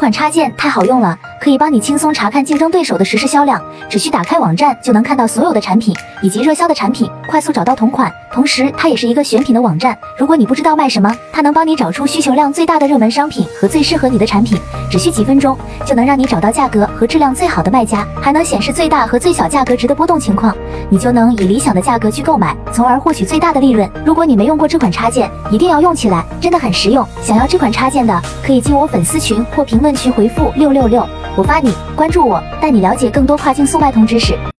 这款插件太好用了，可以帮你轻松查看竞争对手的实时销量，只需打开网站就能看到所有的产品以及热销的产品，快速找到同款。同时，它也是一个选品的网站。如果你不知道卖什么，它能帮你找出需求量最大的热门商品和最适合你的产品，只需几分钟就能让你找到价格和质量最好的卖家，还能显示最大和最小价格值的波动情况，你就能以理想的价格去购买，从而获取最大的利润。如果你没用过这款插件，一定要用起来，真的很实用。想要这款插件的，可以进我粉丝群或评论区回复六六六，我发你，关注我，带你了解更多跨境速卖通知识。